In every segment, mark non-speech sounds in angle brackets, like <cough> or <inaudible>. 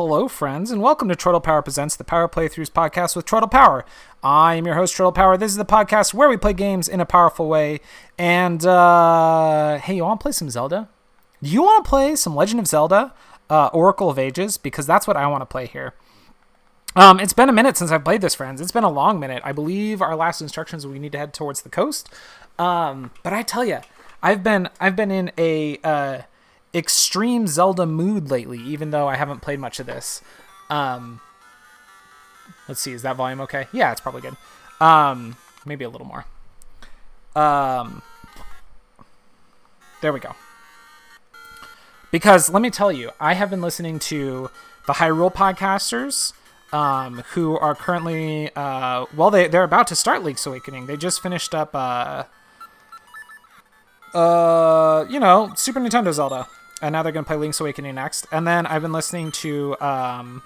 hello, friends, and welcome to Chortle Power Presents the Power Playthroughs podcast with Chortle Power. I am your host, Chortle Power. This is the podcast where we play games in a powerful way. And, uh, hey, you want to play some Zelda? Do you want to play some Legend of Zelda, uh, Oracle of Ages? Because that's what I want to play here. Um, it's been a minute since I've played this, friends. It's been a long minute. I believe our last instructions we need to head towards the coast. Um, but I tell you, I've been I've been in a uh, extreme Zelda mood lately, even though I haven't played much of this. Um, let's see, is that volume okay? Yeah, it's probably good. Um, maybe a little more. Um, there we go. Because let me tell you, I have been listening to the Hyrule podcasters, um, who are currently, uh, well, they they're about to start Link's Awakening. They just finished up, uh, uh, you know, Super Nintendo Zelda and now they're gonna play Link's Awakening next. And then I've been listening to um,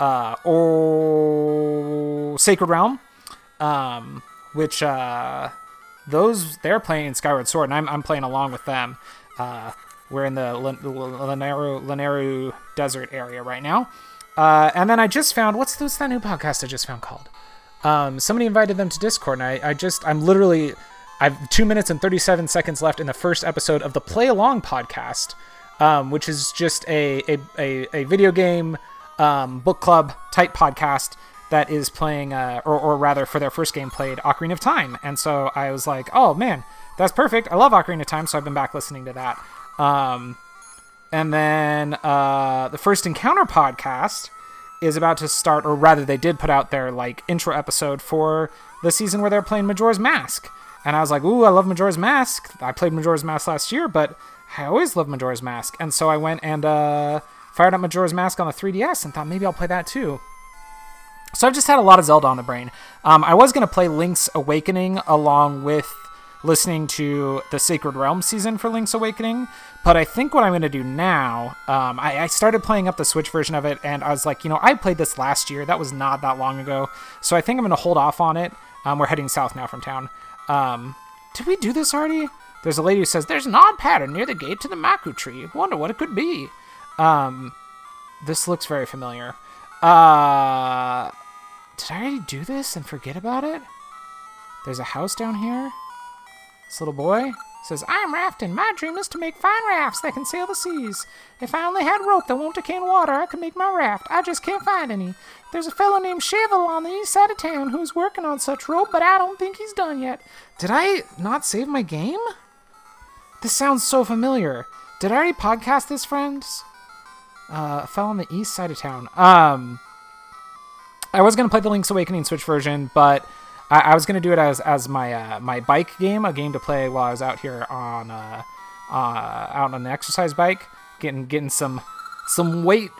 uh, oh, Sacred Realm, um, which uh, those they're playing Skyward Sword, and I'm I'm playing along with them. Uh, we're in the Lanayru Lanayru Desert area right now. Uh, and then I just found what's what's that new podcast I just found called? Um, somebody invited them to Discord, and I, I just I'm literally I've two minutes and 37 seconds left in the first episode of the Play Along podcast, um, which is just a, a, a, a video game um, book club type podcast that is playing, uh, or, or rather, for their first game played Ocarina of Time. And so I was like, oh man, that's perfect. I love Ocarina of Time, so I've been back listening to that. Um, and then uh, the First Encounter podcast is about to start, or rather, they did put out their like intro episode for the season where they're playing Majora's Mask. And I was like, ooh, I love Majora's Mask. I played Majora's Mask last year, but I always loved Majora's Mask, and so I went and uh, fired up Majora's Mask on the 3DS and thought maybe I'll play that too. So I've just had a lot of Zelda on the brain. Um, I was going to play Link's Awakening along with listening to the Sacred Realm season for Link's Awakening, but I think what I'm going to do now, um, I, I, started playing up the Switch version of it, and I was like, you know, I played this last year. That was not that long ago. So I think I'm going to hold off on it. Um, we're heading south now from town. Um, did we do this already? There's a lady who says, There's an odd pattern near the gate to the Maku tree. Wonder what it could be. Um, this looks very familiar. Uh, did I already do this and forget about it? There's a house down here. This little boy says, I am rafting. My dream is to make fine rafts that can sail the seas. If I only had rope that won't decay in water, I could make my raft. I just can't find any. There's a fellow named Cheval on the east side of town who's working on such rope, but I don't think he's done yet. Did I not save my game? This sounds so familiar. Did I already podcast this, friends? Uh, fell on the east side of town. Um, I was gonna play the Link's Awakening Switch version, but I, I was gonna do it as as my uh, my bike game, a game to play while I was out here on uh, uh out on the exercise bike, getting getting some some weight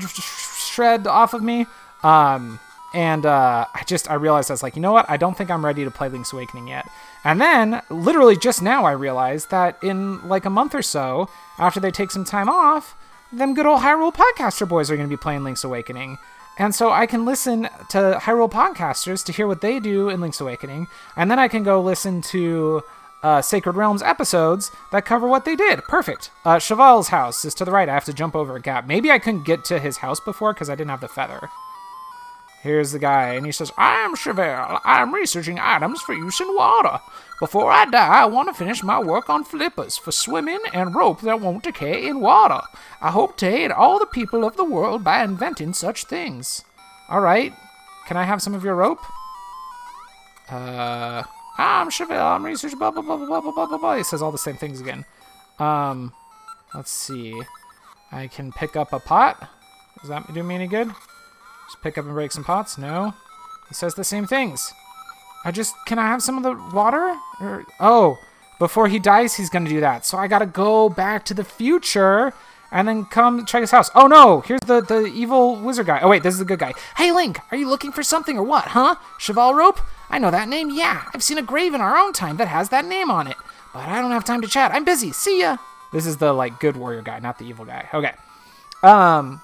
shred off of me. Um, and uh, I just I realized I was like, you know what? I don't think I'm ready to play Link's Awakening yet. And then, literally just now, I realized that in like a month or so, after they take some time off, them good old Hyrule Podcaster boys are going to be playing Link's Awakening. And so I can listen to Hyrule Podcasters to hear what they do in Link's Awakening, and then I can go listen to uh, Sacred Realms episodes that cover what they did. Perfect. Uh, Cheval's house is to the right. I have to jump over a gap. Maybe I couldn't get to his house before because I didn't have the feather. Here's the guy, and he says, I am Cheval. I am researching items for use in water. Before I die, I want to finish my work on flippers for swimming and rope that won't decay in water. I hope to aid all the people of the world by inventing such things. All right. Can I have some of your rope? Uh, I'm Cheval. I'm researching blah, blah, blah, blah, blah, blah, blah, blah. He says all the same things again. Um, let's see. I can pick up a pot. Does that do me any good? Just pick up and break some pots? No. He says the same things. I just, can I have some of the water? Or, oh, before he dies, he's gonna do that. So I gotta go back to the future and then come check his house. Oh no, here's the, the evil wizard guy. Oh wait, this is the good guy. Hey Link, are you looking for something or what, huh? Cheval Rope? I know that name, yeah. I've seen a grave in our own time that has that name on it. But I don't have time to chat. I'm busy. See ya. This is the like good warrior guy, not the evil guy. Okay. Um,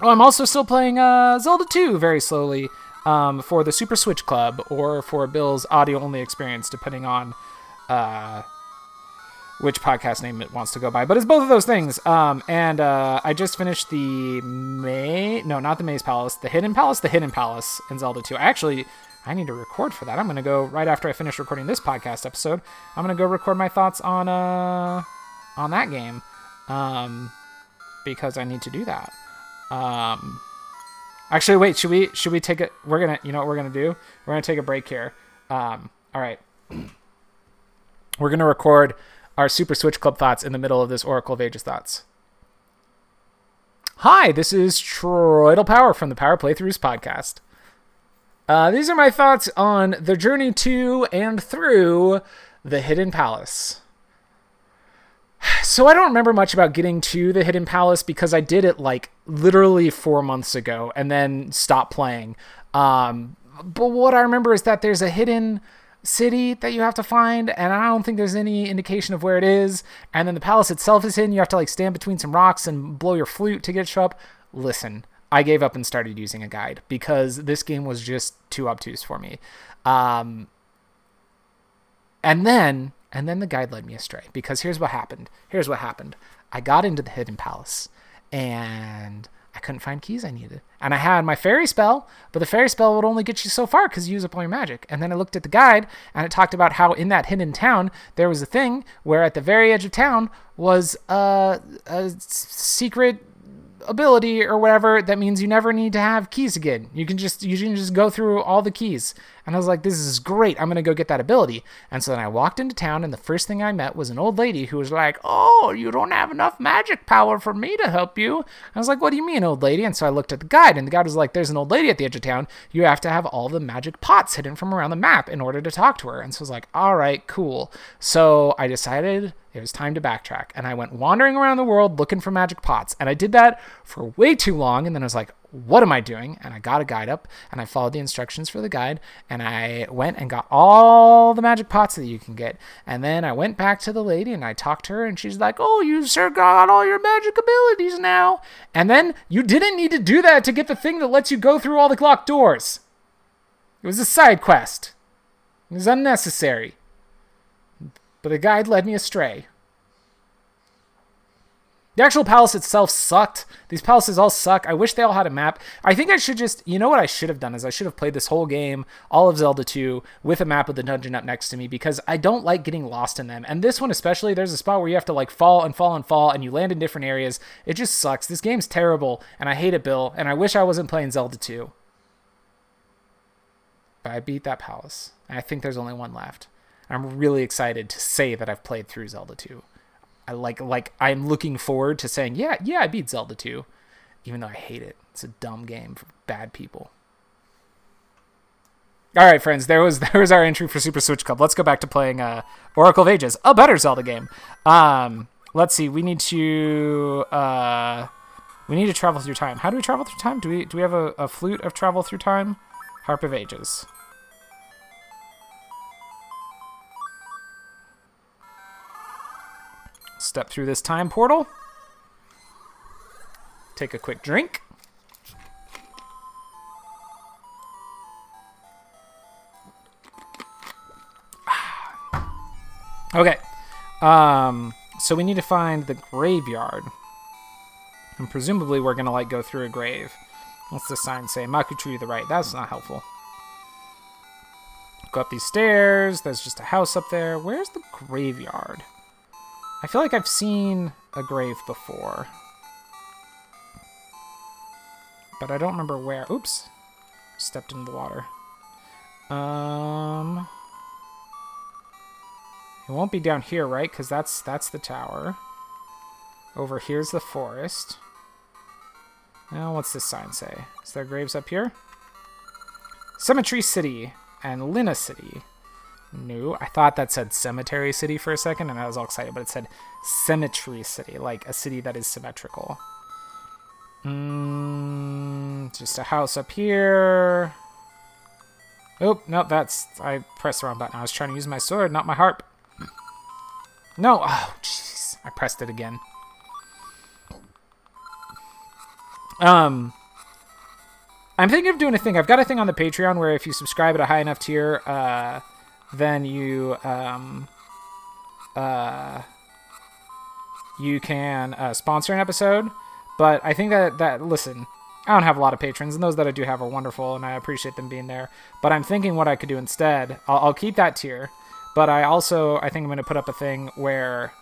Oh, I'm also still playing uh, Zelda 2 very slowly um, for the Super Switch Club or for Bill's audio only experience, depending on uh, which podcast name it wants to go by, but it's both of those things. Um, and uh, I just finished the May, no, not the Maze Palace, the Hidden Palace, the Hidden Palace in Zelda 2. Actually, I need to record for that. I'm gonna go right after I finish recording this podcast episode. I'm gonna go record my thoughts on uh on that game, um, because I need to do that. Um, actually, wait, should we should we take it? We're gonna, you know what we're gonna do? We're gonna take a break here. Um, all right, we're gonna record our Super Switch Club thoughts in the middle of this Oracle of Ages thoughts. Hi, this is Chortle Power from the Power Playthroughs podcast. Uh, these are my thoughts on the journey to and through the Hidden Palace. So I don't remember much about getting to the Hidden Palace because I did it like literally four months ago and then stopped playing. Um, but what I remember is that there's a hidden city that you have to find, and I don't think there's any indication of where it is. And then the palace itself is hidden. You have to like stand between some rocks and blow your flute to get it show up. Listen, I gave up and started using a guide because this game was just too obtuse for me. Um, and then, and then the guide led me astray because here's what happened. Here's what happened. I got into the hidden palace and I couldn't find keys I needed. And I had my fairy spell, but the fairy spell would only get you so far because you use up all your magic. And then I looked at the guide and it talked about how in that hidden town there was a thing where at the very edge of town was a, a secret ability or whatever that means you never need to have keys again. You can just you can just go through all the keys. And I was like, this is great. I'm gonna go get that ability. And so then I walked into town, and the first thing I met was an old lady who was like, "Oh, you don't have enough magic power for me to help you." I was like, "What do you mean, old lady?" And so I looked at the guide, and the guide was like, "There's an old lady at the edge of town. You have to have all the magic pots hidden from around the map in order to talk to her." And so I was like, "All right, cool." So I decided it was time to backtrack. And I went wandering around the world looking for magic pots. And I did that for way too long. And then I was like, what am I doing? And I got a guide up and I followed the instructions for the guide. And I went and got all the magic pots that you can get. And then I went back to the lady and I talked to her. And she's like, oh, you sir got all your magic abilities now. And then you didn't need to do that to get the thing that lets you go through all the locked doors. It was a side quest. It was unnecessary but the guide led me astray. The actual palace itself sucked. These palaces all suck. I wish they all had a map. I think I should just, you know what I should have done is I should have played this whole game, all of Zelda 2, with a map of the dungeon up next to me because I don't like getting lost in them. And this one especially, there's a spot where you have to like fall and fall and fall and you land in different areas. It just sucks. This game's terrible and I hate it, Bill, and I wish I wasn't playing Zelda 2. But I beat that palace. And I think there's only one left. I'm really excited to say that I've played through Zelda 2. I like like I'm looking forward to saying, yeah, yeah, I beat Zelda 2, even though I hate it. It's a dumb game for bad people. All right, friends, there was <laughs> there was our entry for Super Switch Club. Let's go back to playing uh, Oracle of Ages, a better Zelda game. Um, let's see. We need to uh, we need to travel through time. How do we travel through time? Do we do we have a, a flute of travel through time? Harp of Ages. Step through this time portal. Take a quick drink. Okay. Um, so we need to find the graveyard. And presumably we're going to, like, go through a grave. What's the sign say? Maku tree to the right. That's not helpful. Go up these stairs. There's just a house up there. Where's the graveyard? I feel like I've seen a grave before. But I don't remember where. Oops. Stepped into the water. Um... It won't be down here, right? Because that's, that's the tower. Over here's the forest. Now, what's this sign say? Is there graves up here? Cemetery City and Lynna City. No, I thought that said Cemetery City for a second, and I was all excited, but it said symmetry City, like a city that is symmetrical. Mm, just a house up here. Oh, no, that's... I pressed the wrong button. I was trying to use my sword, not my harp. No! Oh, jeez. I pressed it again. Um... I'm thinking of doing a thing. I've got a thing on the Patreon where if you subscribe at a high enough tier, uh, then you um, uh, you can uh, sponsor an episode. But I think that that listen, I don't have a lot of patrons, and those that I do have are wonderful, and I appreciate them being there. But I'm thinking what I could do instead. I'll, I'll keep that tier, but I also I think I'm going to put up a thing where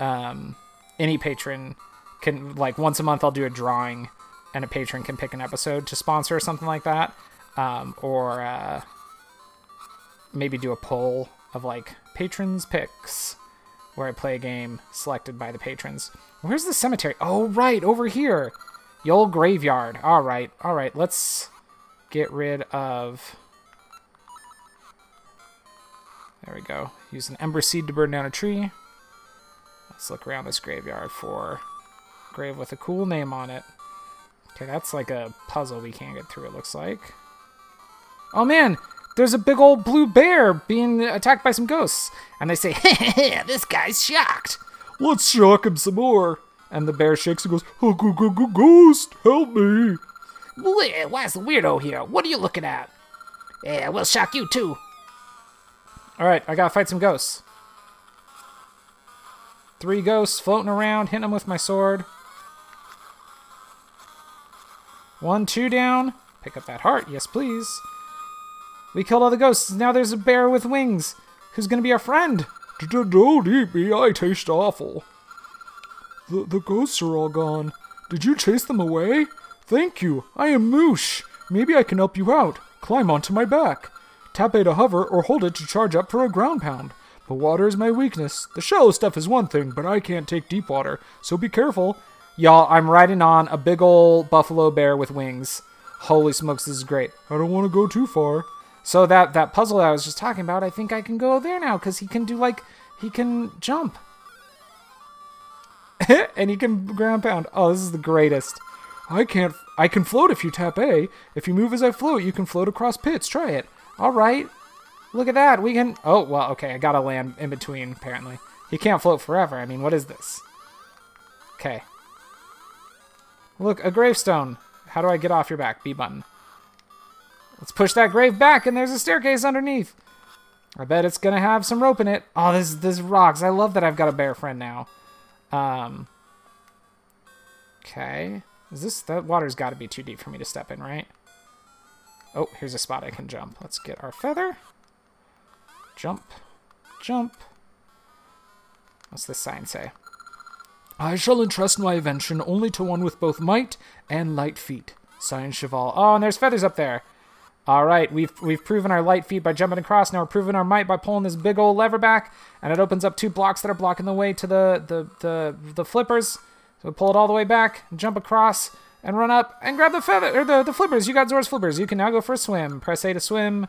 um, any patron can like once a month I'll do a drawing, and a patron can pick an episode to sponsor or something like that, um, or uh, maybe do a poll of like patrons picks where I play a game selected by the patrons. Where's the cemetery? Oh, right, over here. Old graveyard. All right, all right, let's get rid of... There we go. Use an ember seed to burn down a tree. Let's look around this graveyard for grave with a cool name on it. Okay, that's like a puzzle we can't get through, it looks like. Oh man, there's a big old blue bear being attacked by some ghosts. And they say, <laughs> hey, this guy's shocked. Let's shock him some more. And the bear shakes and goes, oh, go, go, go, ghost, help me. Why's the weirdo here? What are you looking at? Yeah, we'll shock you too. All right, I gotta fight some ghosts. Three ghosts floating around, hitting them with my sword. One, two down. Pick up that heart, yes please. We killed all the ghosts. Now there's a bear with wings who's gonna be our friend. Don't eat me, I taste awful. The, the ghosts are all gone. Did you chase them away? Thank you. I am Moosh. Maybe I can help you out. Climb onto my back. Tap A to hover or hold it to charge up for a ground pound. But water is my weakness. The shallow stuff is one thing, but I can't take deep water, so be careful. Y'all, I'm riding on a big ol' buffalo bear with wings. Holy smokes, this is great. I don't want to go too far. So that that puzzle that I was just talking about, I think I can go there now because he can do like he can jump, <laughs> and he can ground pound. Oh, this is the greatest. I can't. I can float if you tap A. If you move as I float, you can float across pits. Try it. All right. Look at that. We can. Oh well. Okay, I gotta land in between. Apparently, he can't float forever. I mean, what is this? Okay. Look, a gravestone. How do I get off your back? B button. Let's push that grave back, and there's a staircase underneath. I bet it's gonna have some rope in it. Oh, this this rocks. I love that I've got a bear friend now. Um. Okay. Is this that water's got to be too deep for me to step in, right? Oh, here's a spot I can jump. Let's get our feather. Jump, jump. What's this sign say? I shall entrust my invention only to one with both might and light feet. Sign Cheval. Oh, and there's feathers up there. All right, we've we've proven our light feet by jumping across. Now we're proving our might by pulling this big old lever back, and it opens up two blocks that are blocking the way to the the the, the flippers. So we pull it all the way back, jump across, and run up and grab the feather or the the flippers. You got Zora's flippers. You can now go for a swim. Press A to swim.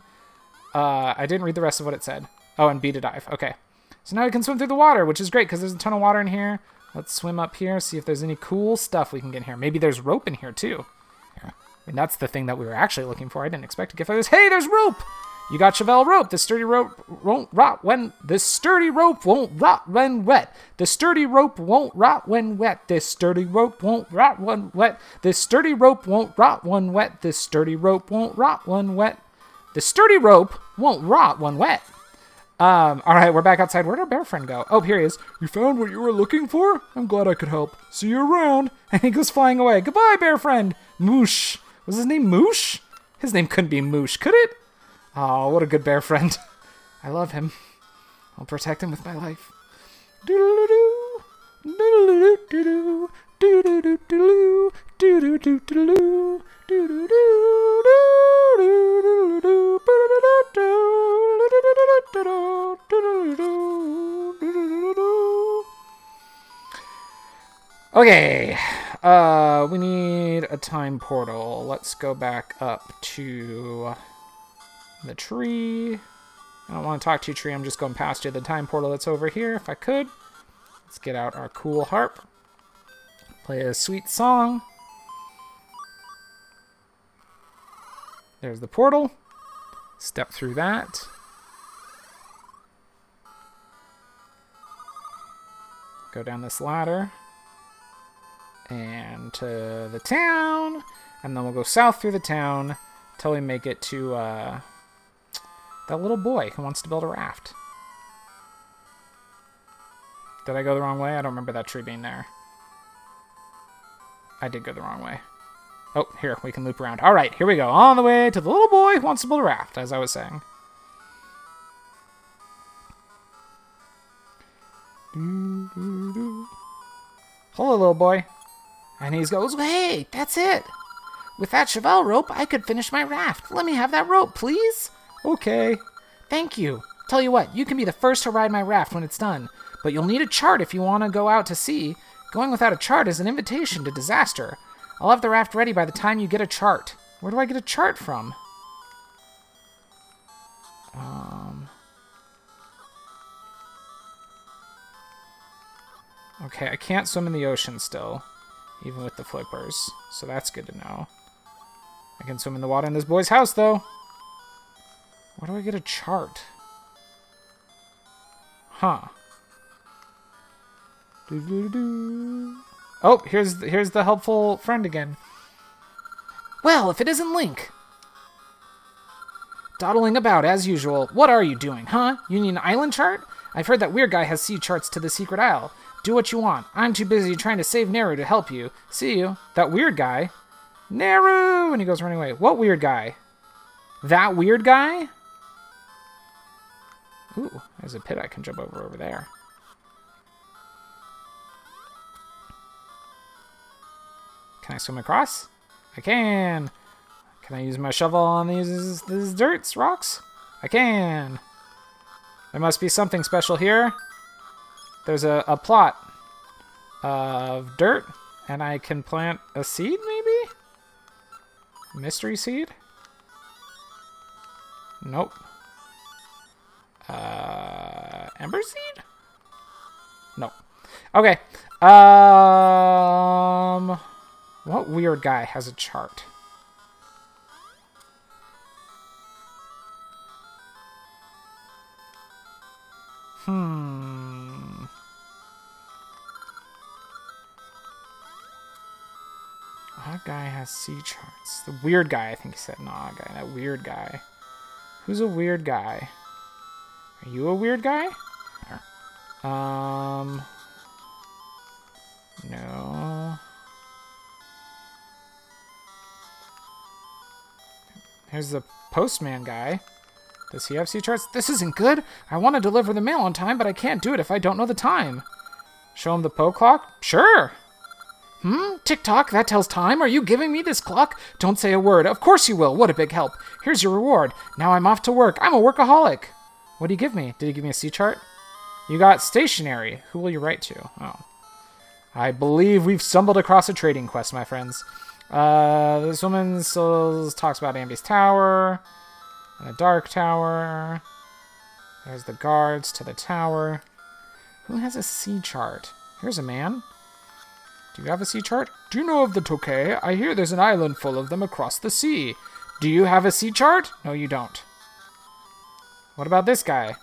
Uh, I didn't read the rest of what it said. Oh, and B to dive. Okay. So now we can swim through the water, which is great because there's a ton of water in here. Let's swim up here, see if there's any cool stuff we can get here. Maybe there's rope in here too. And that's the thing that we were actually looking for. I didn't expect to get this. Hey, there's rope! You got Cheval rope. The sturdy rope won't rot when the sturdy rope won't rot when wet. The sturdy rope won't rot when wet. This sturdy rope won't rot when wet. This sturdy rope won't rot when wet. This sturdy rope won't rot when wet. The sturdy rope won't rot when wet. Um, all right, we're back outside. Where'd our bear friend go? Oh, here he is. You found what you were looking for? I'm glad I could help. See you around. <laughs> And he goes flying away. Goodbye, bear friend. Moosh. Was his name Moosh? His name couldn't be Moosh, could it? Oh, what a good bear friend. I love him. I'll protect him with my life. Okay, uh, we need a time portal. Let's go back up to the tree. I don't want to talk to you, tree. I'm just going past you. The time portal that's over here, if I could. Let's get out our cool harp. Play a sweet song. There's the portal. Step through that. Go down this ladder and to the town, and then we'll go south through the town till we make it to uh, that little boy who wants to build a raft. Did I go the wrong way? I don't remember that tree being there. I did go the wrong way. Oh, here, we can loop around. All right, here we go. On the way to the little boy who wants to build a raft, as I was saying. Hello, little boy. And he goes, Hey, that's it. With that cheval rope, I could finish my raft. Let me have that rope, please. okay. Thank you. Tell you what, you can be the first to ride my raft when it's done, but you'll need a chart if you want to go out to sea. Going without a chart is an invitation to disaster. I'll have the raft ready by the time you get a chart. Where do I get a chart from? Um. Okay, I can't swim in the ocean still, even with the flippers, so that's good to know. I can swim in the water in this boy's house, though. Where do I get a chart? Huh. Doo-doo-doo. Oh, here's here's the helpful friend again. Well, if it isn't Link. Dawdling about as usual. What are you doing, huh? You need an island chart? I've heard that weird guy has sea charts to the secret isle. Do what you want. I'm too busy trying to save Nayru to help you. See you. That weird guy? Nayru! And he goes running away. What weird guy? That weird guy? Ooh, there's a pit I can jump over over there. Can I swim across? I can. Can I use my shovel on these these dirts, rocks? I can. There must be something special here. There's a, a plot of dirt, and I can plant a seed, maybe? Mystery seed? Nope. Uh, ember seed? Nope. Okay. Um, what weird guy has a chart? Hmm. That guy has sea charts. The weird guy, I think he said. Nah, guy. That weird guy. Who's a weird guy? Are you a weird guy? Um. No. Here's the postman guy. Does he have sea charts? This isn't good. I want to deliver the mail on time, but I can't do it if I don't know the time. Show him the Poe clock? Sure. Hmm? Tick tock, that tells time. Are you giving me this clock? Don't say a word. Of course you will. What a big help. Here's your reward. Now I'm off to work. I'm a workaholic. What did he give me? Did he give me a sea chart? You got stationary. Who will you write to? Oh. I believe we've stumbled across a trading quest, my friends. Uh, this woman still talks about Ambi's tower and the dark tower. There's the guards to the tower. Who has a sea chart? Here's a man. Do you have a sea chart? Do you know of the Tokay? I hear there's an island full of them across the sea. Do you have a sea chart? No, you don't. What about this guy?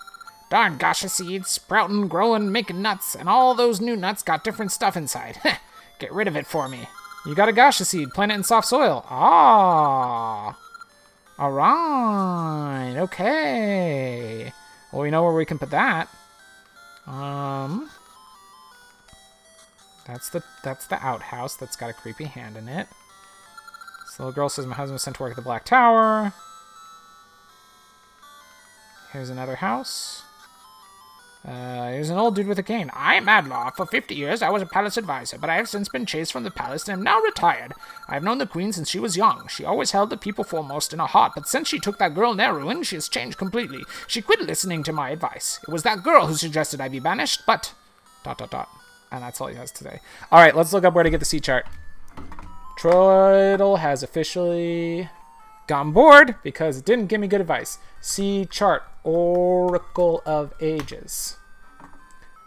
Darn gasha seeds, sprouting, growing, making nuts, and all those new nuts got different stuff inside. <laughs> Get rid of it for me. You got a gasha seed. Plant it in soft soil. Ah. All right. Okay. Well, we know where we can put that. Um. That's the that's the outhouse that's got a creepy hand in it. This little girl says my husband was sent to work at the Black Tower. Here's another house. Uh, here's an old dude with a cane. I am Adlar. For 50 years, I was a palace advisor, but I have since been chased from the palace and am now retired. I have known the queen since she was young. She always held the people foremost in her heart, but since she took that girl Nayru in, she has changed completely. She quit listening to my advice. It was that girl who suggested I be banished, but... Dot, dot, dot. And that's all he has today. All right, let's look up where to get the sea chart. Chortle has officially gone bored because it didn't give me good advice. Sea chart, Oracle of Ages.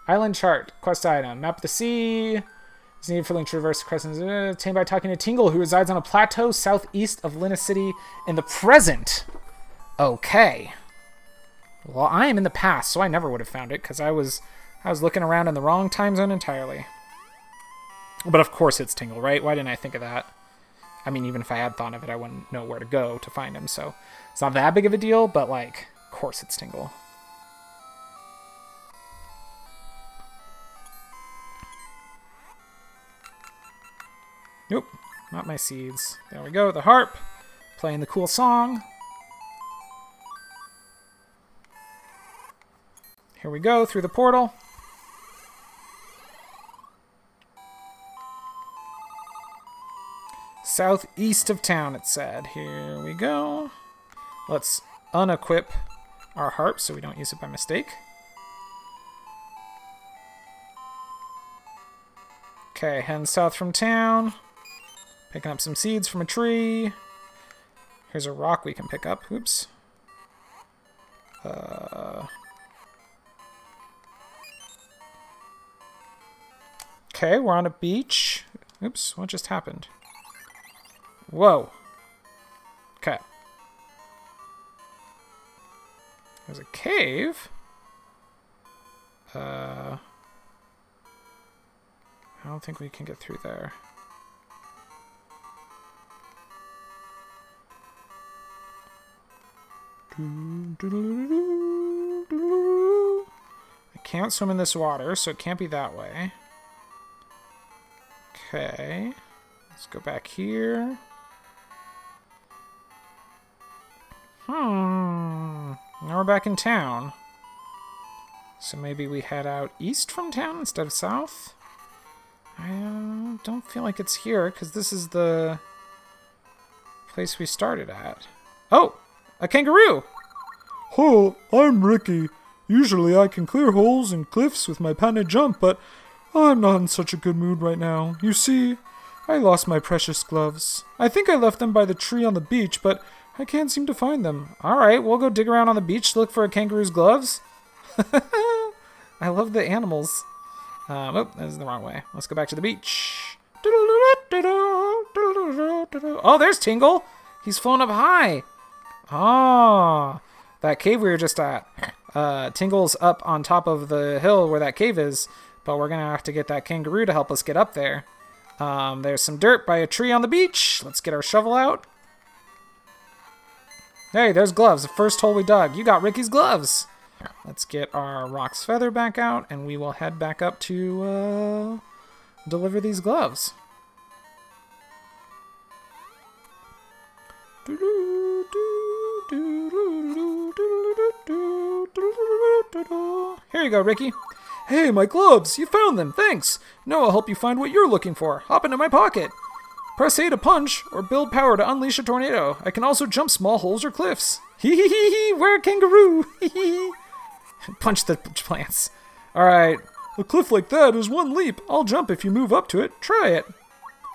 Island chart, quest item, map the sea. It's needed for Link to traverse crescent. Obtained by talking to Tingle, who resides on a plateau southeast of Lynna City in the present. Okay. Well, I am in the past, so I never would have found it because I was I was looking around in the wrong time zone entirely. But of course it's Tingle, right? Why didn't I think of that? I mean, even if I had thought of it, I wouldn't know where to go to find him, so it's not that big of a deal, but like, of course it's Tingle. Nope, not my seeds. There we go, the harp, playing the cool song. Here we go, through the portal. Southeast of town, it said. Here we go. Let's unequip our harp so we don't use it by mistake. Okay, heading south from town. Picking up some seeds from a tree. Here's a rock we can pick up. Oops. Uh... Okay, we're on a beach. Oops, what just happened? Whoa. Okay. There's a cave. Uh, I don't think we can get through there. I can't swim in this water, so it can't be that way. Okay. Let's go back here. Hmm. Now we're back in town. So maybe we head out east from town instead of south? I uh, don't feel like it's here, because this is the place we started at. Oh! A kangaroo! Ho! I'm Ricky. Usually I can clear holes and cliffs with my patented jump, but I'm not in such a good mood right now. You see, I lost my precious gloves. I think I left them by the tree on the beach, but I can't seem to find them. Alright, we'll go dig around on the beach to look for a kangaroo's gloves. <laughs> I love the animals. Um, oh, that is the wrong way. Let's go back to the beach. Oh, there's Tingle! He's flown up high! Ah, that cave we were just at. Uh, Tingle's up on top of the hill where that cave is, but we're gonna have to get that kangaroo to help us get up there. Um, there's some dirt by a tree on the beach. Let's get our shovel out. Hey, there's gloves. The first hole we dug. You got Ricky's gloves. Let's get our Roc's feather back out, and we will head back up to uh, deliver these gloves. Here you go, Ricky. Hey, my gloves! You found them! Thanks! Now I'll help you find what you're looking for. Hop into my pocket! Press A to punch, or build power to unleash a tornado. I can also jump small holes or cliffs. Hee hee hee hee, we're a kangaroo! <laughs> Hee hee! Punch the plants. Alright. A cliff like that is one leap. I'll jump if you move up to it. Try it.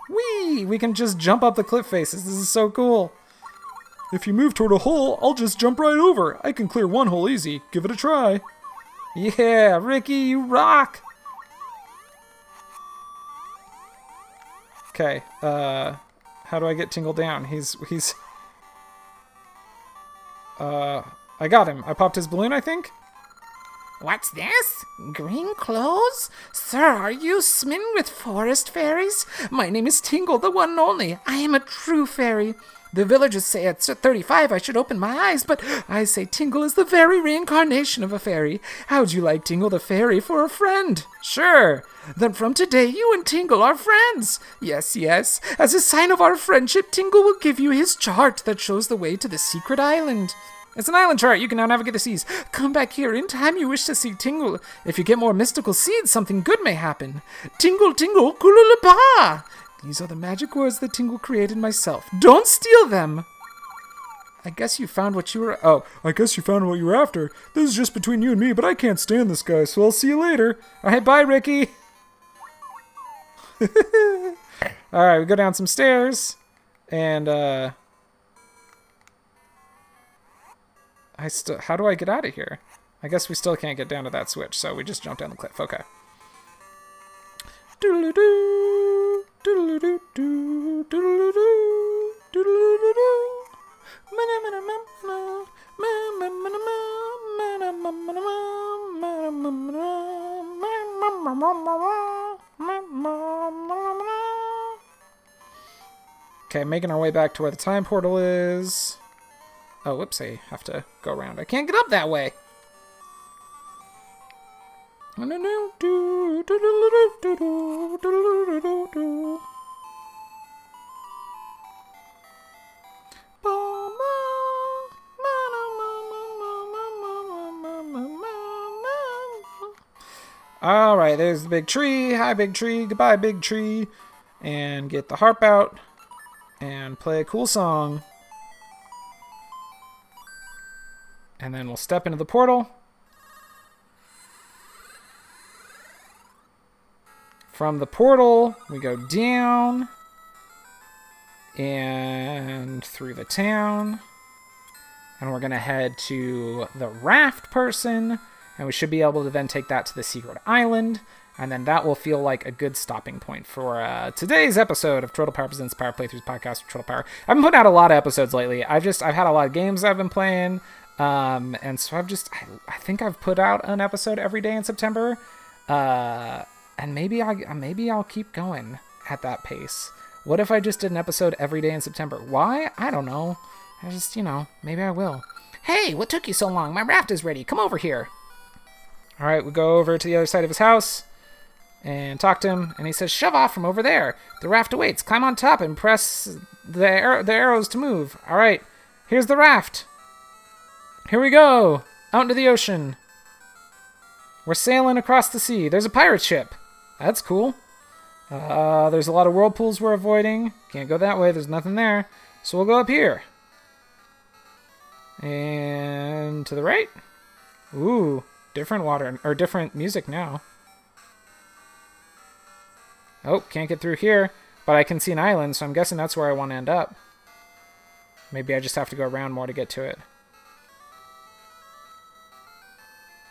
Whee! We can just jump up the cliff faces. This is so cool. If you move toward a hole, I'll just jump right over. I can clear one hole easy. Give it a try. Yeah, Ricky, you rock! Okay. Uh, how do I get Tingle down? He's he's. <laughs> Uh, I got him. I popped his balloon. I think. What's this? Green clothes? Sir, are you smitten with forest fairies? My name is Tingle, the one and only. I am a true fairy. The villagers say at 35 I should open my eyes, but I say Tingle is the very reincarnation of a fairy. How'd you like Tingle the fairy for a friend? Sure. Then from today you and Tingle are friends. Yes, yes. As a sign of our friendship, Tingle will give you his chart that shows the way to the secret island. It's an island chart. You can now navigate the seas. Come back here in time. you wish to see Tingle. If you get more mystical seeds, something good may happen. Tingle, tingle, Kooloo-Limpah! These are the magic words that Tingle created myself. Don't steal them! I guess you found what you were. Oh, I guess you found what you were after. This is just between you and me, but I can't stand this guy, so I'll see you later. All right, bye, Ricky. <laughs> All right, we go down some stairs, and uh, I still. How do I get out of here? I guess we still can't get down to that switch, so we just jump down the cliff. Okay. Doo-doo-doo. Okay, making our way back to where the time portal is. Oh, whoopsie. Have to go around. I can't get up that way! All right, there's the big tree. Hi, big tree. Goodbye, big tree. And get the harp out and play a cool song. And then we'll step into the portal. From the portal, we go down and through the town. And we're going to head to the raft person. And we should be able to then take that to the secret island. And then that will feel like a good stopping point for uh, today's episode of Chortle Power Presents Power Playthroughs podcast Chortle Power. I've been putting out a lot of episodes lately. I've just I've had a lot of games I've been playing, um, and so I've just I, I think I've put out an episode every day in September, uh, and maybe I maybe I'll keep going at that pace. What if I just did an episode every day in September? Why? I don't know. I just you know maybe I will. Hey, what took you so long? My raft is ready. Come over here. All right, we go over to the other side of his house and talk to him, and he says, "Shove off from over there. The raft awaits. Climb on top and press the ar- the arrows to move." All right, here's the raft. Here we go out into the ocean. We're sailing across the sea. There's a pirate ship. That's cool. Uh, there's a lot of whirlpools we're avoiding. Can't go that way. There's nothing there. So we'll go up here. And to the right. Ooh, different water or different music now. Oh, can't get through here, but I can see an island, so I'm guessing that's where I want to end up. Maybe I just have to go around more to get to it.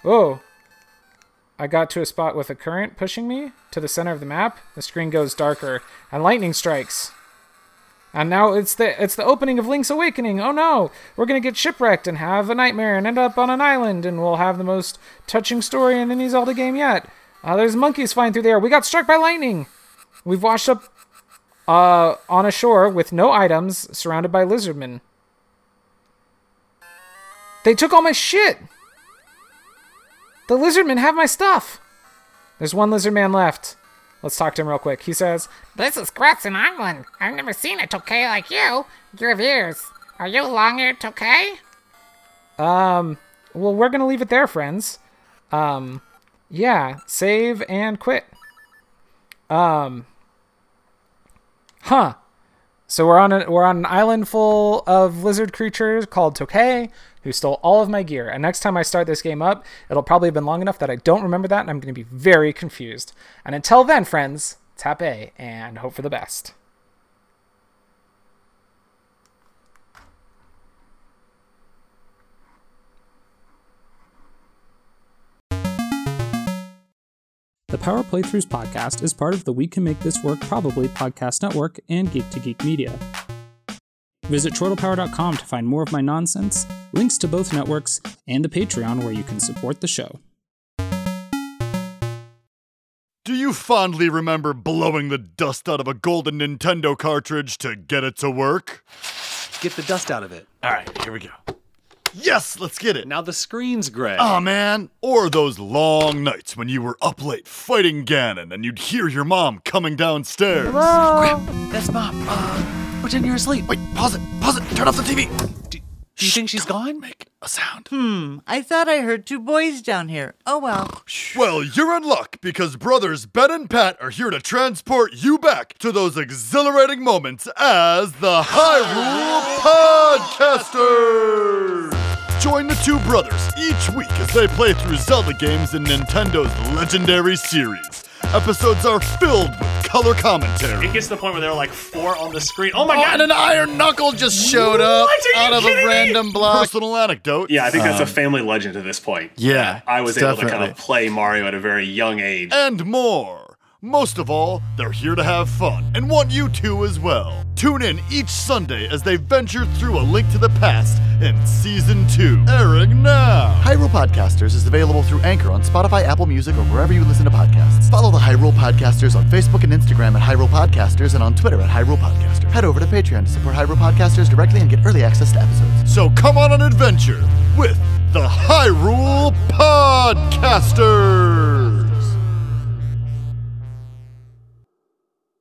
Oh, I got to a spot with a current pushing me to the center of the map. The screen goes darker, and lightning strikes. And now it's the it's the opening of Link's Awakening. Oh no, we're gonna get shipwrecked and have a nightmare and end up on an island, and we'll have the most touching story in any Zelda game yet. Uh, there's monkeys flying through the air. We got struck by lightning. We've washed up uh, on a shore with no items, surrounded by lizardmen. They took all my shit. The lizardmen have my stuff. There's one lizard man left. Let's talk to him real quick. He says, This is Crescent Island. I've never seen a Tokay like you. You have ears. Are you long-eared Tokay? um, well, we're gonna leave it there, friends. Um, yeah, save and quit. Um, huh. So we're on a, we're on an island full of lizard creatures called Tokay, who stole all of my gear. And next time I start this game up, it'll probably have been long enough that I don't remember that, and I'm going to be very confused. And until then, friends, tap A and hope for the best. The Power Playthroughs podcast is part of the We Can Make This Work Probably podcast network and Geek to Geek Media. Visit chortlepower.com to find more of my nonsense, links to both networks, and the Patreon where you can support the show. Do you fondly remember blowing the dust out of a golden Nintendo cartridge to get it to work? Get the dust out of it. All right, here we go. Yes, let's get it. Now the screen's gray. Oh man, or those long nights when you were up late fighting Ganon and you'd hear your mom coming downstairs. Hello? That's Mom. Uh, pretend you're asleep. Wait, pause it, pause it, turn off the TV. Do, do you think she's gone? Make a sound. Hmm, I thought I heard two boys down here. Oh well. Well, you're in luck because brothers Ben and Pat are here to transport you back to those exhilarating moments as the Hyrule Podcasters. Join the two brothers each week as they play through Zelda games in Nintendo's legendary series. Episodes are filled with color commentary. It gets to the point where there are like four on the screen. Oh my Oh, god! and an iron knuckle just showed up What? Are you out of a kidding me? random block. Personal anecdote. yeah, I think that's a um, family legend at this point. yeah, I was able to kind definitely. of play Mario at a very young age. and more. Most of all, they're here to have fun and want you to as well. Tune in each Sunday as they venture through a link to the past in season two, airing now. Hyrule Podcasters is available through Anchor on Spotify, Apple Music, or wherever you listen to podcasts. Follow the Hyrule Podcasters on Facebook and Instagram at Hyrule Podcasters and on Twitter at Hyrule Podcaster. Head over to Patreon to support Hyrule Podcasters directly and get early access to episodes. So come on an adventure with the Hyrule Podcasters.